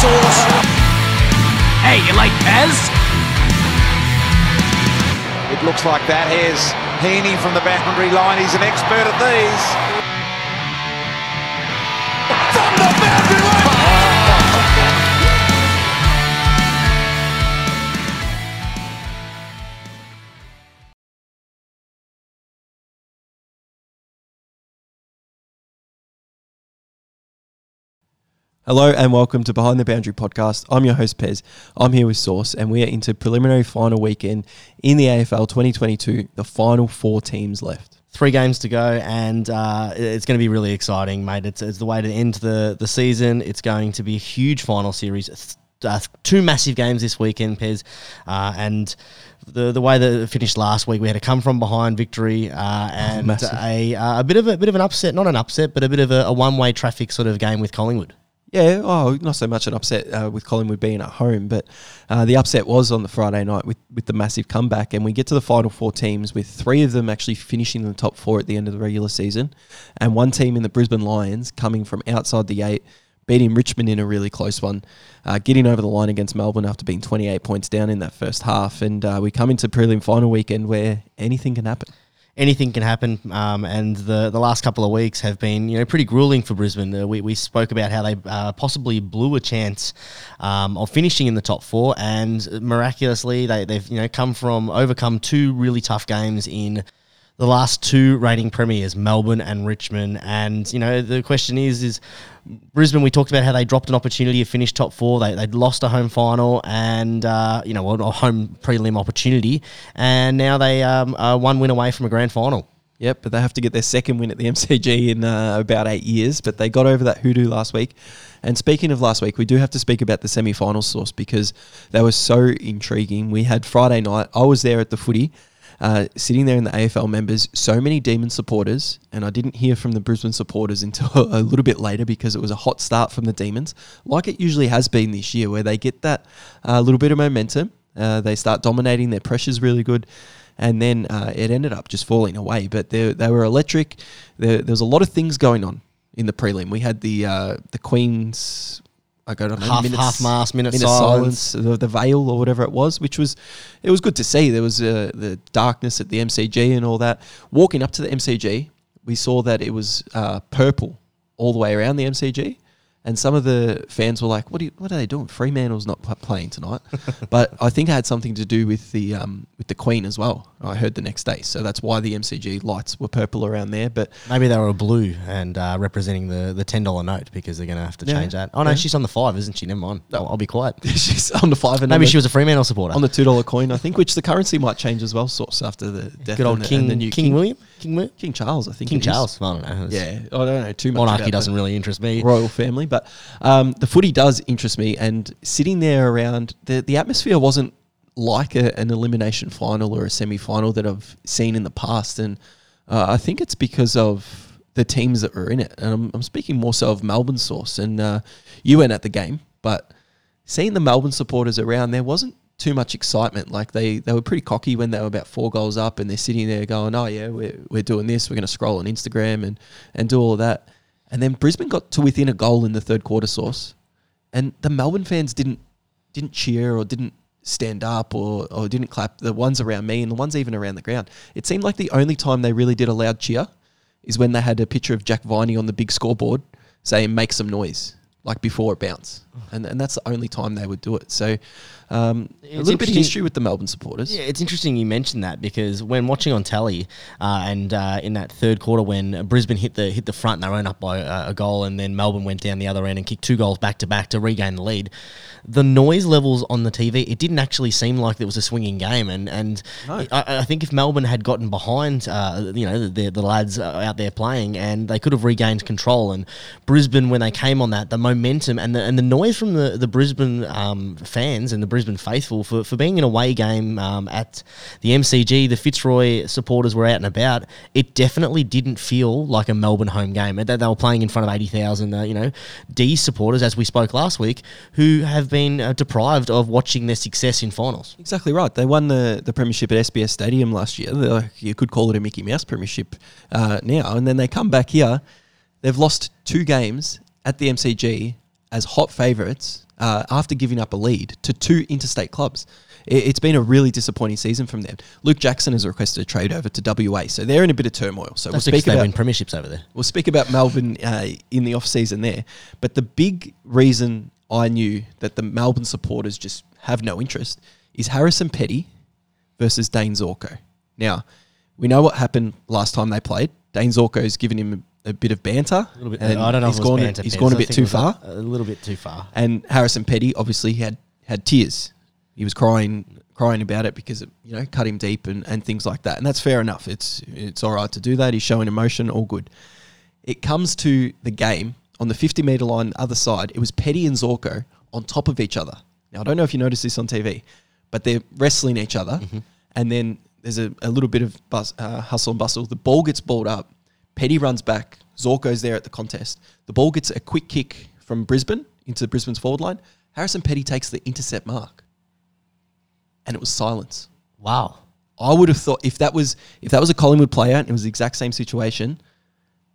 Sauce. Hey, you like Pez? It looks like that. Here's Heaney from the boundary line. He's an expert at these. Hello and welcome to Behind the Boundary podcast. I'm your host Pez. I'm here with Source, and we are into preliminary final weekend in the AFL 2022. The final four teams left. Three games to go, and uh, it's going to be really exciting, mate. It's, it's the way to end the, the season. It's going to be a huge final series. Uh, two massive games this weekend, Pez, uh, and the the way that it finished last week, we had a come from behind victory uh, and massive. a, uh, a bit of a bit of an upset, not an upset, but a bit of a, a one way traffic sort of game with Collingwood. Yeah, oh, not so much an upset uh, with Collingwood being at home, but uh, the upset was on the Friday night with, with the massive comeback. And we get to the final four teams with three of them actually finishing in the top four at the end of the regular season, and one team in the Brisbane Lions coming from outside the eight, beating Richmond in a really close one, uh, getting over the line against Melbourne after being 28 points down in that first half. And uh, we come into prelim final weekend where anything can happen anything can happen. Um, and the, the last couple of weeks have been you know pretty grueling for Brisbane. Uh, we, we spoke about how they uh, possibly blew a chance um, of finishing in the top four, and miraculously they, they've you know come from overcome two really tough games in the last two reigning premiers, Melbourne and Richmond. And, you know, the question is, is Brisbane, we talked about how they dropped an opportunity to finish top four. They, they'd lost a home final and, uh, you know, a home prelim opportunity. And now they um, are one win away from a grand final. Yep, but they have to get their second win at the MCG in uh, about eight years. But they got over that hoodoo last week. And speaking of last week, we do have to speak about the semi final source because they were so intriguing. We had Friday night, I was there at the footy uh, sitting there in the AFL members, so many Demon supporters, and I didn't hear from the Brisbane supporters until a little bit later because it was a hot start from the Demons, like it usually has been this year, where they get that uh, little bit of momentum, uh, they start dominating, their pressure's really good. And then uh, it ended up just falling away. But they, they were electric. There, there was a lot of things going on in the prelim. We had the uh, the Queen's I got on half minutes, half mask, minute, minute silence. silence, the, the veil or whatever it was, which was it was good to see. There was uh, the darkness at the MCG and all that. Walking up to the MCG, we saw that it was uh, purple all the way around the MCG. And some of the fans were like, "What? Are you, what are they doing? Fremantle's not playing tonight." but I think it had something to do with the um, with the Queen as well. I heard the next day, so that's why the MCG lights were purple around there. But Maybe they were blue and uh, representing the, the ten dollar note because they're going to have to Yeah. change that. Oh no, Yeah. she's on the five, isn't she? Never mind. I'll, I'll be quiet. she's on the five, and Maybe she was a Fremantle supporter. on the two dollar coin, I think, which the currency might change as well, source after the death good old the, King and the new King, William, King King Charles, I think King. Charles. I don't know. It's- Yeah, I don't know too much. monarchy doesn't really interest me. royal family, but um, the footy does interest me. And sitting there around the the atmosphere wasn't like a, an elimination final or a semi final that I've seen in the past, and uh, I think it's because of the teams that were in it. And I'm, I'm speaking more so of Melbourne source. And uh, you went at the game, but seeing the Melbourne supporters around, there wasn't too much excitement. Like they, they were pretty cocky when they were about four goals up, and they're sitting there going, "Oh yeah, we're, we're doing this. We're going to scroll on Instagram and and do all that." And then Brisbane got to within a goal in the third quarter, source, and the Melbourne fans didn't didn't cheer or didn't stand up or, or didn't clap. The ones around me and the ones even around the ground. It seemed like the only time they really did a loud cheer is when they had a picture of Jack Viney on the big scoreboard saying "make some noise." Like before it bounced, and and that's the only time they would do it. So, um, a little bit of history with the Melbourne supporters. Yeah, it's interesting you mentioned that because when watching on tally, uh, and uh, in that third quarter when Brisbane hit the hit the front and they were up by uh, a goal, and then Melbourne went down the other end and kicked two goals back to back to regain the lead. The noise levels on the TV, it didn't actually seem like it was a swinging game, and and I, I think if Melbourne had gotten behind, uh, you know, the, the lads uh, out there playing, and they could have regained control. And Brisbane, when they came on that, the momentum and the and the noise from the the Brisbane um, fans and the Brisbane faithful for, for being an away game um, at the MCG, the Fitzroy supporters were out and about. It definitely didn't feel like a Melbourne home game. They, they were playing in front of eighty thousand, uh, you know, D supporters, as we spoke last week, who have been uh, deprived of watching their success in finals. Exactly right. They won the, the premiership at SBS Stadium last year. You could call it a Mickey Mouse premiership uh, now. And then they come back here. They've lost two games at the MCG as hot favourites uh, after giving up a lead to two interstate clubs. It, it's been a really disappointing season from them. Luke Jackson has requested a trade over to WA, so they're in a bit of turmoil. So That's we'll speak about premierships over there. We'll speak about Melbourne uh, in the off season there, but the big reason I knew that the Melbourne supporters just have no interest is Harrison Petty versus Dayne Zorko. Now, we know what happened last time they played. Dayne Zorko's given him a, bit of banter. A little bit. I don't know. He's if it was gone. banter, he's gone a bit too far. A, a little bit too far. And Harrison Petty obviously had had tears. He was crying crying about it because it you know cut him deep and, and things like that. And that's fair enough. It's it's all right to do that. He's showing emotion, all good. It comes to the game on the 50 meter line, other side. It was Petty and Zorko on top of each other. Now I don't know if you noticed this on TV, but they're wrestling each other, and then there's a, a little bit of bus, uh, hustle and bustle. The ball gets balled up. Petty runs back. Zorko's there at the contest. The ball gets a quick kick from Brisbane into Brisbane's forward line. Harrison Petty takes the intercept mark, and it was silence. Wow. I would have thought if that was if that was a Collingwood player and it was the exact same situation,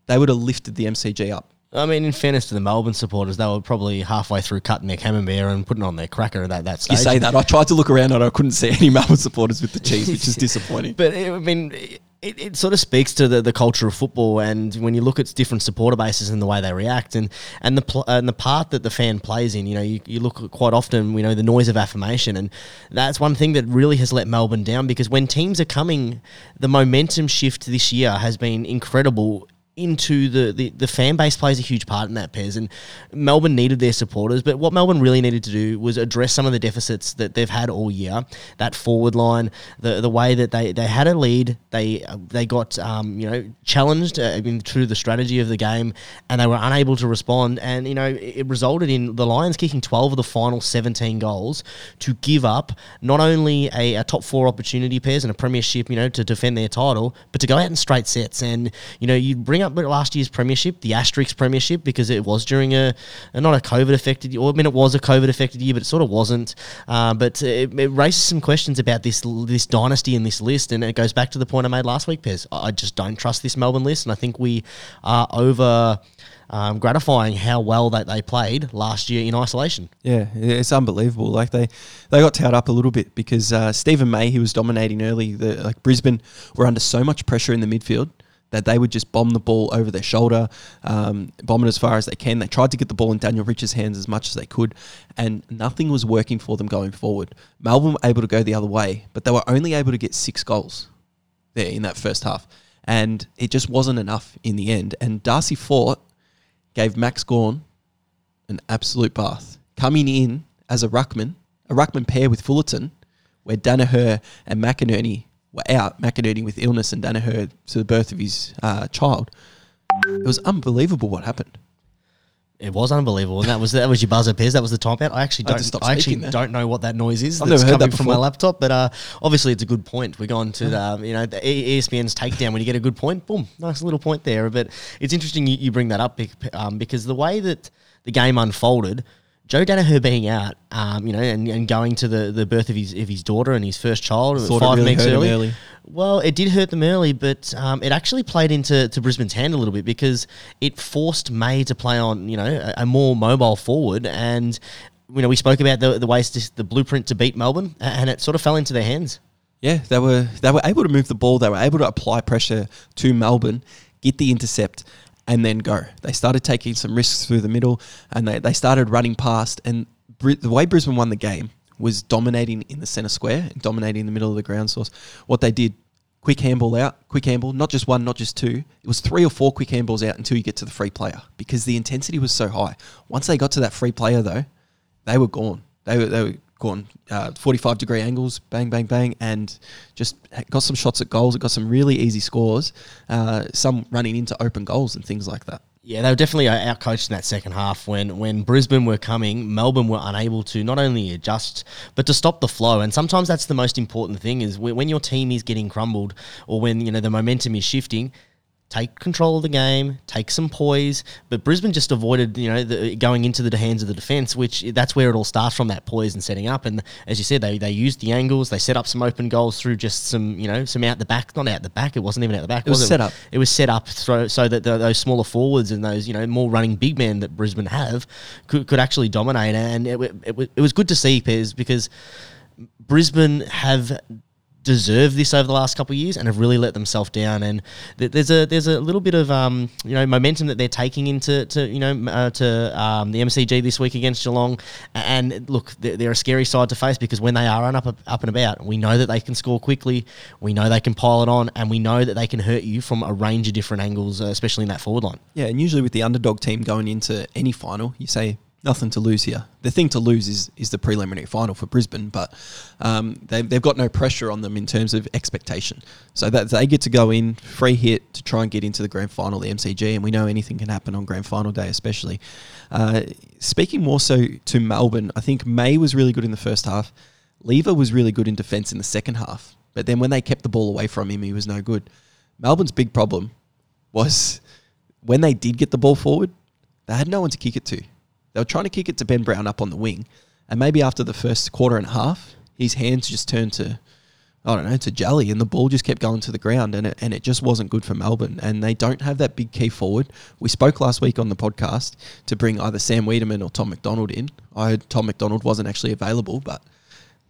they would have lifted the MCG up. I mean, in fairness to the Melbourne supporters, they were probably halfway through cutting their camembert and putting on their cracker at that, that stage. You say that. I tried to look around and I couldn't see any Melbourne supporters with the cheese, which is disappointing. But it, I mean, it, it sort of speaks to the, the culture of football, and when you look at different supporter bases and the way they react, and and the pl- and the part that the fan plays in, you know, you, you look at quite often, you know, the noise of affirmation, and that's one thing that really has let Melbourne down because when teams are coming, the momentum shift this year has been incredible into the, the, the fan base plays a huge part in that, Pez. And Melbourne needed their supporters, but what Melbourne really needed to do was address some of the deficits that they've had all year. That forward line, the the way that they, they had a lead, they they got um, you know challenged uh, through the strategy of the game, and they were unable to respond. And you know it, resulted in the Lions kicking twelve of the final seventeen goals to give up not only a, a top four opportunity pairs and a premiership, you know, to defend their title, but to go out in straight sets. And you know you bring up last year's premiership, the Asterix premiership, because it was during a, a not a COVID affected year. I mean, it was a COVID affected year, but it sort of wasn't. Uh, but it, it raises some questions about this this dynasty and this list, and it goes back to the point I made last week, Pez. I just don't trust this Melbourne list, and I think we are over. Um, gratifying how well that they played last year in isolation. Yeah, it's unbelievable. Like they, they got towed up a little bit because uh, Steven May, he was dominating early. The like Brisbane were under so much pressure in the midfield that they would just bomb the ball over their shoulder, um, bomb it as far as they can. They tried to get the ball in Daniel Rich's hands as much as they could, and nothing was working for them going forward. Melbourne were able to go the other way, but they were only able to get six goals there in that first half, and it just wasn't enough in the end. And Darcy Fort gave Max Gawn an absolute bath. Coming in as a ruckman, a ruckman pair with Fullerton, where Daniher and McInerney were out, McInerney with illness and Daniher to the birth of his uh, child. It was unbelievable what happened. It was unbelievable, and that was that was your buzzer, Pez. That was the timeout. I actually I don't. I actually there. don't know what that noise is. I've that's never heard coming that from my laptop, but uh, obviously it's a good point. We're going to um, you know the ESPN's takedown when you get a good point. Boom, nice little point there. But it's interesting you, you bring that up um, because the way that the game unfolded. Joe Daniher being out, um, you know, and, and going to the, the birth of his of his daughter and his first child Thought it five really weeks hurt him early. early. Well, it did hurt them early, but um, it actually played into to Brisbane's hand a little bit because it forced May to play on, you know, a, a more mobile forward. And, you know, we spoke about the, the ways, to, the blueprint to beat Melbourne, and it sort of fell into their hands. Yeah, they were they were able to move the ball. They were able to apply pressure to Melbourne, get the intercept, and then go. They started taking some risks through the middle, and they, they started running past. And the way Brisbane won the game was dominating in the centre square, dominating in the middle of the ground source. What they did, quick handball out, quick handball, not just one, not just two. It was three or four quick handballs out until you get to the free player because the intensity was so high. Once they got to that free player, though, they were gone. They were they were gone. Uh, Forty five degree angles, bang bang bang, and just got some shots at goals. It got some really easy scores. Uh, some running into open goals and things like that. Yeah, they were definitely outcoached in that second half when, when Brisbane were coming, Melbourne were unable to not only adjust but to stop the flow. And sometimes that's the most important thing is when your team is getting crumbled or when you know the momentum is shifting. Take control of the game, take some poise. But Brisbane just avoided, you know, the, going into the hands of the defence, which that's where it all starts from that poise and setting up. And as you said, they, they used the angles, they set up some open goals through just some, you know, some out the back, not out the back. It wasn't even out the back. It was it? set up. It was set up so, so that the, those smaller forwards and those, you know, more running big men that Brisbane have could, could actually dominate. And it, it, it was good to see, Pez, because Brisbane have deserved this over the last couple of years and have really let themselves down. And th- there's a there's a little bit of um, you know momentum that they're taking into to you know uh, to um, the MCG this week against Geelong. And look, they're, they're, a scary side to face because when they are up up and about, we know that they can score quickly. We know they can pile it on, and we know that they can hurt you from a range of different angles, uh, especially in that forward line. Yeah, and usually with the underdog team going into any final, you say nothing to lose here. The thing to lose is is the preliminary final for Brisbane, but um, they've, they've got no pressure on them in terms of expectation. So that they get to go in free hit to try and get into the grand final, the MCG, and we know anything can happen on grand final day, especially. Uh, speaking more so to Melbourne, I think May was really good in the first half. Lever was really good in defence in the second half, but then when they kept the ball away from him, he was no good. Melbourne's big problem was when they did get the ball forward, they had no one to kick it to. They were trying to kick it to Ben Brown up on the wing, and maybe after the first quarter and a half, his hands just turned to, I don't know, to jelly, and the ball just kept going to the ground, and it, and it just wasn't good for Melbourne. And they don't have that big key forward. We spoke last week on the podcast to bring either Sam Weideman or Tom McDonald in. I heard Tom McDonald wasn't actually available, but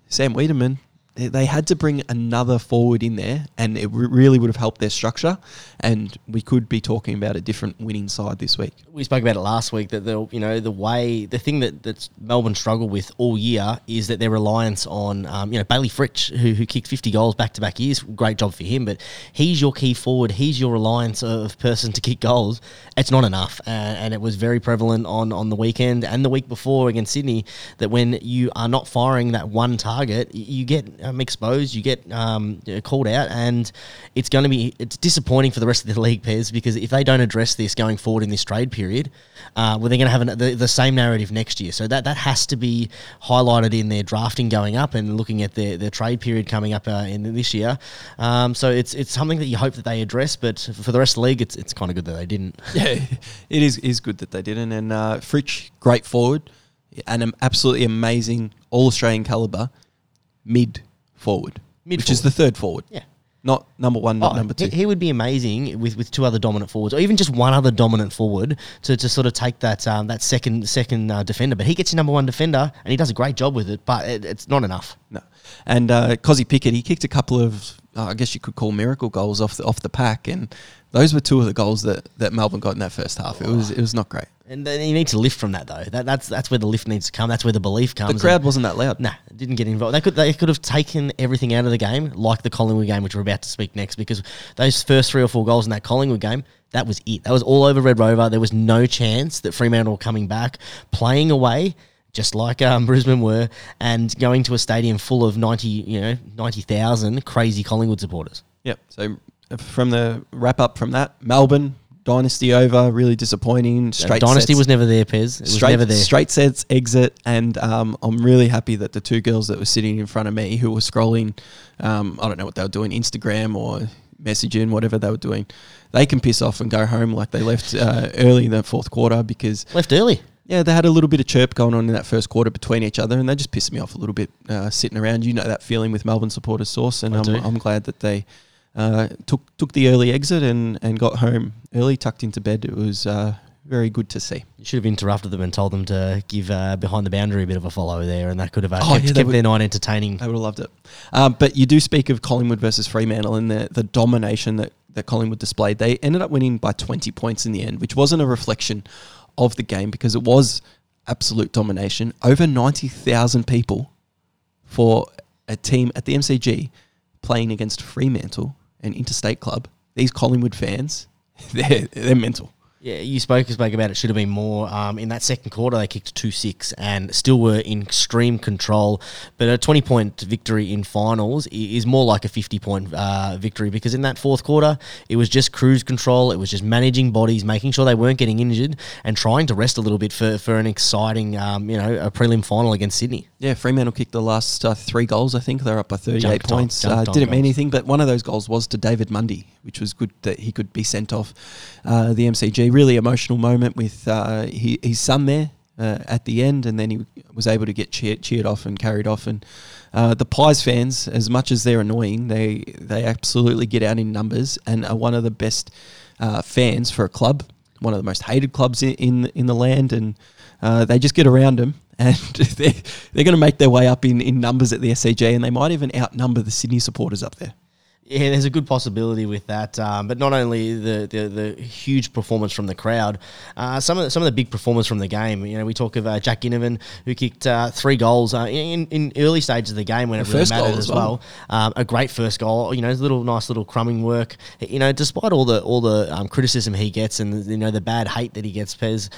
Sam Weideman they had to bring another forward in there, and it really would have helped their structure. And we could be talking about a different winning side this week. We spoke about it last week that the you know the way the thing that that's Melbourne struggled with all year is that their reliance on um, you know Bailey Fritsch who, who kicked fifty goals back to back years. Great job for him, but he's your key forward. He's your reliance of person to kick goals. It's not enough, uh, and it was very prevalent on on the weekend and the week before against Sydney. That when you are not firing that one target, you get um, exposed, you get um, called out, and it's going to be it's disappointing for the rest of the league pairs because if they don't address this going forward in this trade period, uh, well, they're going to have an, the, the same narrative next year. So that that has to be highlighted in their drafting going up and looking at their, their trade period coming up uh, in this year. Um, so it's it's something that you hope that they address, but for the rest of the league, it's it's kind of good that they didn't. Yeah, it is is good that they didn't. And uh, Fritsch, great forward, and an absolutely amazing All Australian caliber mid forward, Mid which is the third forward. Yeah. Not number one, not Oh, number two. He, he would be amazing with, with two other dominant forwards, or even just one other dominant forward to, to sort of take that um, that second second uh, defender. But he gets your number one defender, and he does a great job with it. But it, it's not enough. No. And uh, Kozzy Pickett, he kicked a couple of, uh, I guess you could call miracle goals off the off the pack, and those were two of the goals that, that Melbourne got in that first half. It was it was not great. And then you need to lift from that though. That, that's that's where the lift needs to come. That's where the belief comes. The crowd wasn't that loud. Nah, didn't get involved. They could they could have taken everything out of the game, like the Collingwood game, which we're about to speak next, because those first three or four goals in that Collingwood game, that was it. That was all over Red Rover. There was no chance that Fremantle were coming back, playing away, just like um, Brisbane were, and going to a stadium full of ninety, you know, ninety thousand crazy Collingwood supporters. Yep. So uh, from the wrap up from that, Melbourne dynasty over, really disappointing. Straight Dynasty sets. was never there, Pez. It was straight, never there. straight sets exit, and um, I'm really happy that the two girls that were sitting in front of me, who were scrolling, um, I don't know what they were doing, Instagram or messaging, whatever they were doing, they can piss off and go home like they left uh, early in the fourth quarter because Left early. yeah, they had a little bit of chirp going on in that first quarter between each other, and they just pissed me off a little bit uh, sitting around. You know that feeling with Melbourne supporters, Source, and I I'm, do. I'm glad that they uh, took took the early exit and, and got home early, tucked into bed. It was uh, very good to see. You should have interrupted them and told them to give uh, behind the boundary a bit of a follow there, and that could have uh, Oh, kept, yeah, kept would- their night entertaining. I would have loved it. Um, but you do speak of Collingwood versus Fremantle and the, the domination that, that Collingwood displayed. They ended up winning by 20 points in the end, which wasn't a reflection of the game because it was absolute domination. Over 90,000 people for a team at the MCG playing against Fremantle, an interstate club. These Collingwood fans, they're, they're mental. Yeah, you spoke spoke about it should have been more. Um, in that second quarter, they kicked two six and still were in extreme control. But a twenty point victory in finals is more like a fifty point uh, victory because in that fourth quarter, it was just cruise control. It was just managing bodies, making sure they weren't getting injured, and trying to rest a little bit for, for an exciting, um, you know, a prelim final against Sydney. Yeah, Fremantle kicked the last uh, three goals. I think they're up by 38 Junked on- points. Uh, didn't mean anything, but one of those goals was to David Mundy, which was good that he could be sent off uh, the MCG. Really emotional moment with uh, he, his son there uh, at the end, and then he was able to get cheered, cheered off and carried off. And uh, the Pies fans, as much as they're annoying, they they absolutely get out in numbers and are one of the best uh, fans for a club, one of the most hated clubs in in, in the land, and uh, they just get around them. And they're, they're going to make their way up in, in numbers at the SCG, and they might even outnumber the Sydney supporters up there. Yeah, there's a good possibility with that. Um, but not only the, the, the huge performance from the crowd, uh, some of the, some of the big performance from the game. You know, we talk of uh, Jack Ginnivan who kicked uh, three goals uh, in, in early stages of the game when The it really mattered as as well. Um, a great first goal. You know, little nice little crumbing work. You know, despite all the all the um, criticism he gets and you know the bad hate that he gets, Pez,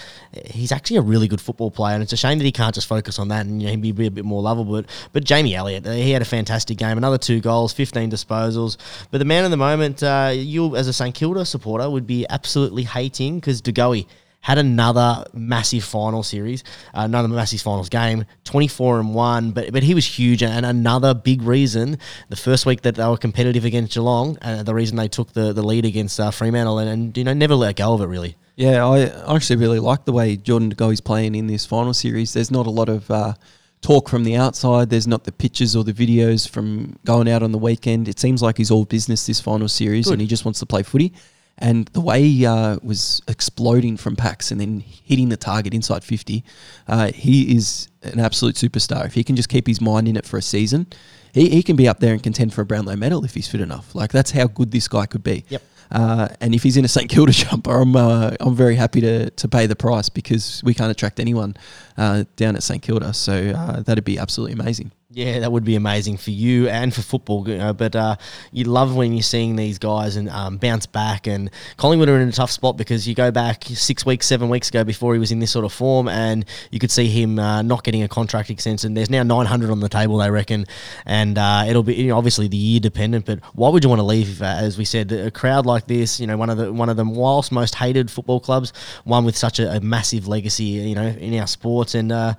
he's actually a really good football player, and it's a shame that he can't just focus on that and you know he'd be a bit more lovable. But but Jamie Elliott, he had a fantastic game. Another two goals, 15 disposals. But the man of the moment, uh, you as a St Kilda supporter would be absolutely hating because De Goey had another massive final series, uh, another massive finals game, 24 and 1, but but he was huge and another big reason the first week that they were competitive against Geelong, uh, the reason they took the, the lead against uh, Fremantle and, and you know never let go of it really. Yeah, I actually really like the way Jordan De playing in this final series. There's not a lot of uh, talk from the outside. There's not the pictures or the videos from going out on the weekend. It seems like he's all business this final series, Good. and he just wants to play footy. And the way he uh, was exploding from packs and then hitting the target inside 50, uh, he is an absolute superstar. If he can just keep his mind in it for a season, he, he can be up there and contend for a Brownlow medal if he's fit enough. Like, that's how good this guy could be. Yep. Uh, and if he's in a St Kilda jumper, I'm uh, I'm very happy to to pay the price because we can't attract anyone uh, down at St Kilda. So uh, that'd be absolutely amazing. Yeah, that would be amazing for you and for football. You know, but uh, you love when you're seeing these guys and um, bounce back. And Collingwood are in a tough spot because you go back six weeks, seven weeks ago before he was in this sort of form, and you could see him uh, not getting a contract extension. There's now 900 on the table, they reckon, and uh, it'll be you know, obviously the year dependent. But why would you want to leave? Uh, as we said, a crowd like this, you know, one of the one of the whilst most hated football clubs, one with such a, a massive legacy, you know, in our sports and. Uh,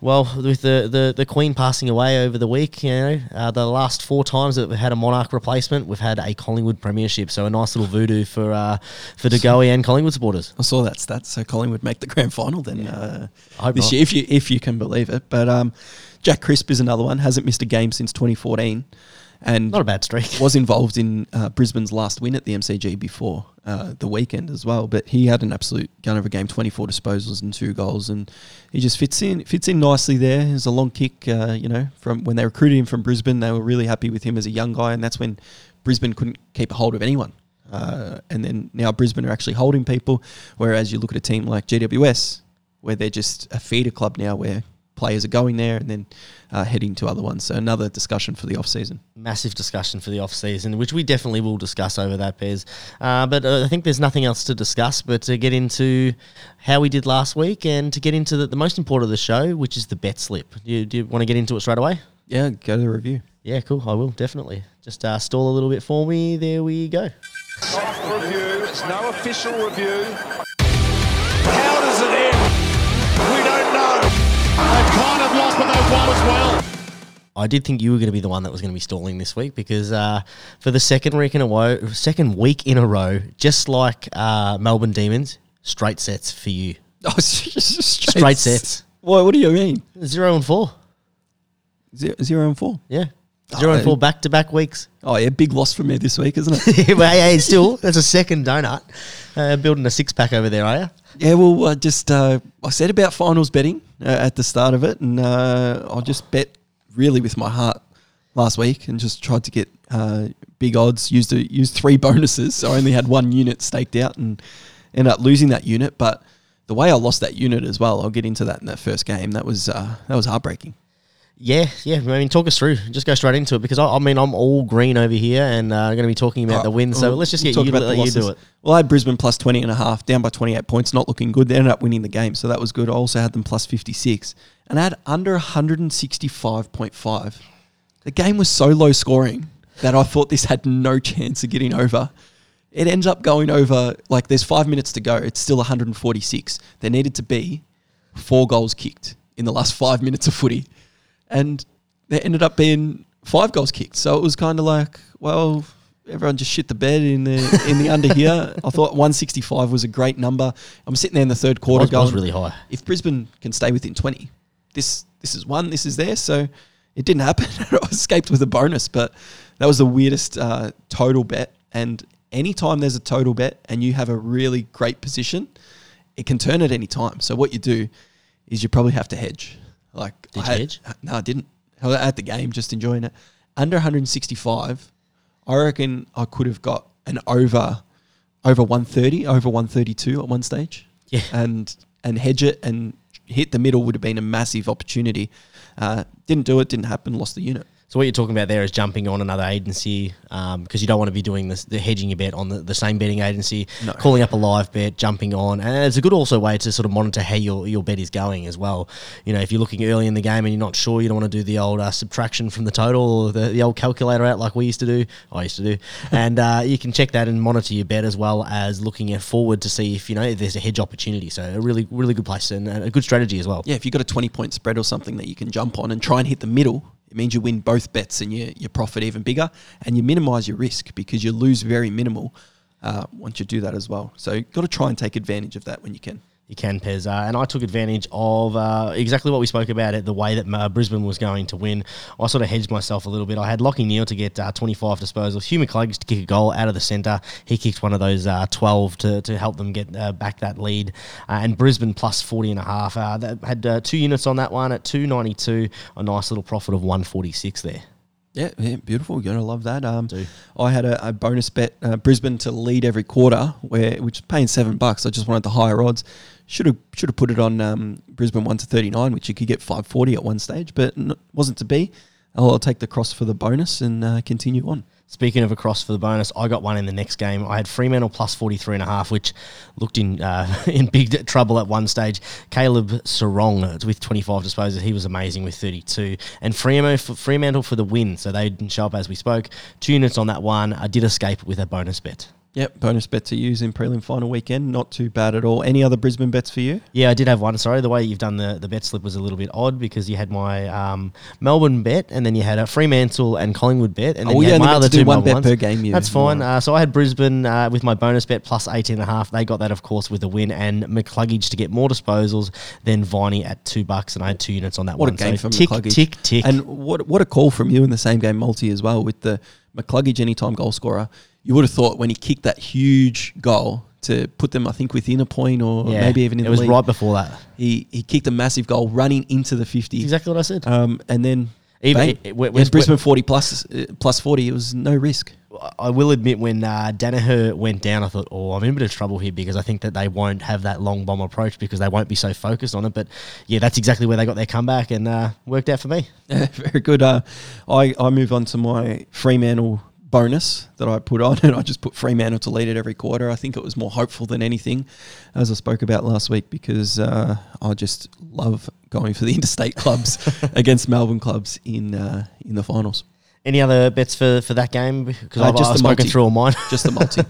well, with the, the, the Queen passing away over the week, you know, uh, the last four times that we've had a Monarch replacement, we've had a Collingwood premiership. So a nice little voodoo for uh, for De Goey and Collingwood supporters. I saw that stat. So Collingwood make the grand final then uh, I hope this not. year, if you if you can believe it. But um, Jack Crisp is another one. Hasn't missed a game since 2014, and Not a bad streak. was involved in uh, Brisbane's last win at the MCG before uh, the weekend as well. But he had an absolute gun of a game, 24 disposals and two goals, and he just fits in fits in nicely there. It was a long kick, uh, you know, from when they recruited him from Brisbane. They were really happy with him as a young guy, and that's when Brisbane couldn't keep a hold of anyone. Uh, and then now Brisbane are actually holding people, whereas you look at a team like GWS, where they're just a feeder club now, where players are going there and then uh, heading to other ones. So another discussion for the off season. Massive discussion for the off season, which we definitely will discuss over that, Pez. Uh, but uh, I think there's nothing else to discuss but to get into how we did last week and to get into the, the most important of the show, which is the bet slip. Do you, do you want to get into it straight away? Yeah, go to the review. Yeah, cool. I will definitely. Just uh, stall a little bit for me. There we go. Soft review. It's no official review. But they've won as well. I did think you were going to be the one that was going to be stalling this week because uh, for the second week in a row, second week in a row, just like uh, Melbourne Demons, straight sets for you. Oh, straight, Straight sets. What? What do you mean? Zero and four. Zero, zero and four. Yeah. Zero and Oh, four back to back weeks. Oh yeah, big loss for me this week, isn't it? well, hey, still, that's a second donut. Uh, building a six pack over there, are you? yeah. Well, uh, just uh, I said about finals betting uh, at the start of it, and uh, I just bet really with my heart last week, and just tried to get uh, big odds. Used a, used three bonuses, so I only had one unit staked out, and ended up losing that unit. But the way I lost that unit as well, I'll get into that in that first game. That was uh, that was heartbreaking. Yeah, yeah. I mean, talk us through. Just go straight into it because I, I mean, I'm all green over here and uh, going to be talking about the win. So Well, let's just we'll get you, about the let you do it. Well, I had Brisbane plus 20 and a half, down by 28 points, not looking good. They ended up winning the game, so that was good. I also had them plus 56. And I had under 165.5. The game was so low scoring that I thought this had no chance of getting over. It ends up going over, like there's five minutes to go. It's still 146. There needed to be four goals kicked in the last five minutes of footy. And there ended up being five goals kicked. So it was kind of like, well, everyone just shit the bed in the in the under here. I thought 165 was a great number. I'm sitting there in the third quarter was- going, was really high. If Brisbane can stay within 20, this this is one, this is there. So it didn't happen. I escaped with a bonus, but that was the weirdest uh, total bet. And anytime there's a total bet and you have a really great position, it can turn at any time. So what you do is you probably have to hedge. Like Did I you hedge? No, I didn't. I was at the game, just enjoying it. Under 165, I reckon I could have got an over over 130, over 132 at one stage. Yeah. And and hedge it and hit the middle would have been a massive opportunity. Uh, didn't do it, didn't happen, lost the unit. So what you're talking about there is jumping on another agency because you don't want to be doing this, the hedging your bet on the, the same betting agency, No. calling up a live bet, jumping on, and it's a good also way to sort of monitor how your, your bet is going as well. You know, if you're looking early in the game and you're not sure, you don't want to do the old uh, subtraction from the total or the, the old calculator out like we used to do. I used to do, and uh, you can check that and monitor your bet as well as looking at forward to see if you know if there's a hedge opportunity. So a really really good place and a good strategy as well. Yeah, if you've got a 20 point spread or something that you can jump on and try and hit the middle, it means you win both bets and you, you profit even bigger and you minimize your risk because you lose very minimal uh, once you do that as well. So you've got to try and take advantage of that when you can. You can, Pez. Uh, and I took advantage of uh, exactly what we spoke about it, the way that uh, Brisbane was going to win. I sort of hedged myself a little bit. I had Lachie Neale to get uh, 25 disposals, Hugh McCluggage to kick a goal out of the centre. He kicked one of those uh, 12 to, to help them get uh, back that lead. Uh, and Brisbane plus 40 and a half. Uh, that had uh, two units on that one at 292, a nice little profit of 146 there. Yeah, yeah, beautiful. You're gonna love that. Um. I had a, a bonus bet uh, Brisbane to lead every quarter, where which paying seven bucks. I just wanted the higher odds. Should have should have put it on um, Brisbane one to thirty nine, which you could get five forty at one stage, but wasn't to be. I'll, I'll take the cross for the bonus and uh, continue on. Speaking of a cross for the bonus, I got one in the next game. I had Fremantle plus 43 and a half, which looked in uh, in big trouble at one stage. Caleb Serong with 25 disposals. He was amazing with 32. And Fremantle for the win. So they didn't show up as we spoke. Two units on that one. I did escape with a bonus bet. Yep, bonus bet to use in prelim final weekend. Not too bad at all. Any other Brisbane bets for you? Yeah, I did have one. Sorry, the way you've done the, the bet slip was a little bit odd because you had my um, Melbourne bet and then you had a Fremantle and Collingwood bet. And then Oh, you we had my other two one Melbourne bet ones. per game, you That's fine. Uh, so I had Brisbane uh, with my bonus bet plus 18 and a half. They got that, of course, with a win. And McCluggage to get more disposals than Viney at two bucks. And I had two units on that What one. a game so from tick, McCluggage. tick, tick. And what what a call from you in the same game multi as well with the McCluggage anytime goal scorer. You would have thought when he kicked that huge goal to put them, I think, within a point or yeah, maybe even in it the was right before that. He he kicked a massive goal running into the fifty. Exactly what I said. Um, and then Even- bang. it- it- when- Brisbane forty plus uh, plus forty. It was no risk. I will admit when uh, Daniher went down, I thought, oh, I'm in a bit of trouble here because I think that they won't have that long bomb approach because they won't be so focused on it. But yeah, that's exactly where they got their comeback and uh, worked out for me. Yeah, very good. Uh, I I move on to my Fremantle bonus that I put on, and I just put Fremantle to lead it every quarter. I think it was more hopeful than anything, as I spoke about last week, because uh, I just love going for the interstate clubs against Melbourne clubs in uh, in the finals. Any other bets for, for that game? Because Uh, I've, just I've the spoken multi. through all mine. Just the multi.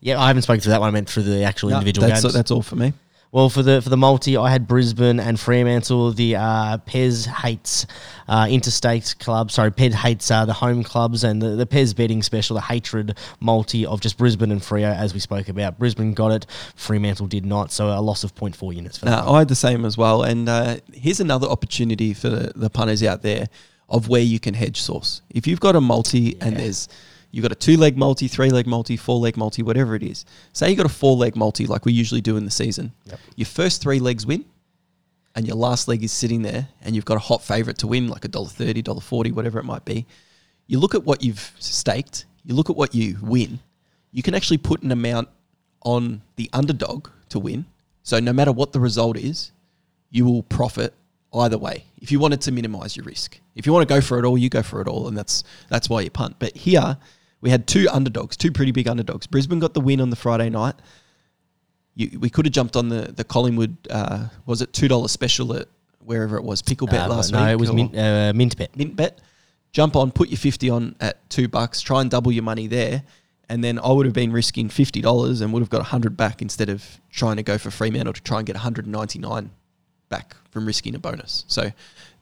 yeah, I haven't spoken through that one. I meant through the actual No, individual that's games. that's all for me. Well, for the for the multi, I had Brisbane and Fremantle. The uh, Pez hates uh, interstate clubs. Sorry, Pez hates uh, the home clubs, and the, the Pez betting special, the hatred multi of just Brisbane and Freo, as we spoke about. Brisbane got it, Fremantle did not, so a loss of 0.4 units for that. No, I had the same as well. And uh, here's another opportunity for the, the punters out there of where you can hedge source. If you've got a multi and there's you've got a two leg multi, three leg multi, four leg multi, whatever it is. Say you got a four leg multi like we usually do in the season. Yep. Your first three legs win, and your last leg is sitting there, and you've got a hot favorite to win, like a dollar thirty, dollar forty, whatever it might be. You look at what you've staked. You look at what you win. You can actually put an amount on the underdog to win. So no matter what the result is, you will profit either way. If you wanted to minimize your risk, if you want to go for it all, you go for it all, and that's that's why you punt. But here we had two underdogs, two pretty big underdogs. Brisbane got the win on the Friday night. You, we could have jumped on the the Collingwood. Uh, was it two dollar special at wherever it was pickle bet Uh, last no, week? it was mint, uh, mint bet. mint bet. Jump on, put your fifty on at two bucks, try and double your money there, and then I would have been risking fifty dollars and would have got hundred back instead of trying to go for Fremantle to try and get one hundred ninety nine back from risking a bonus. So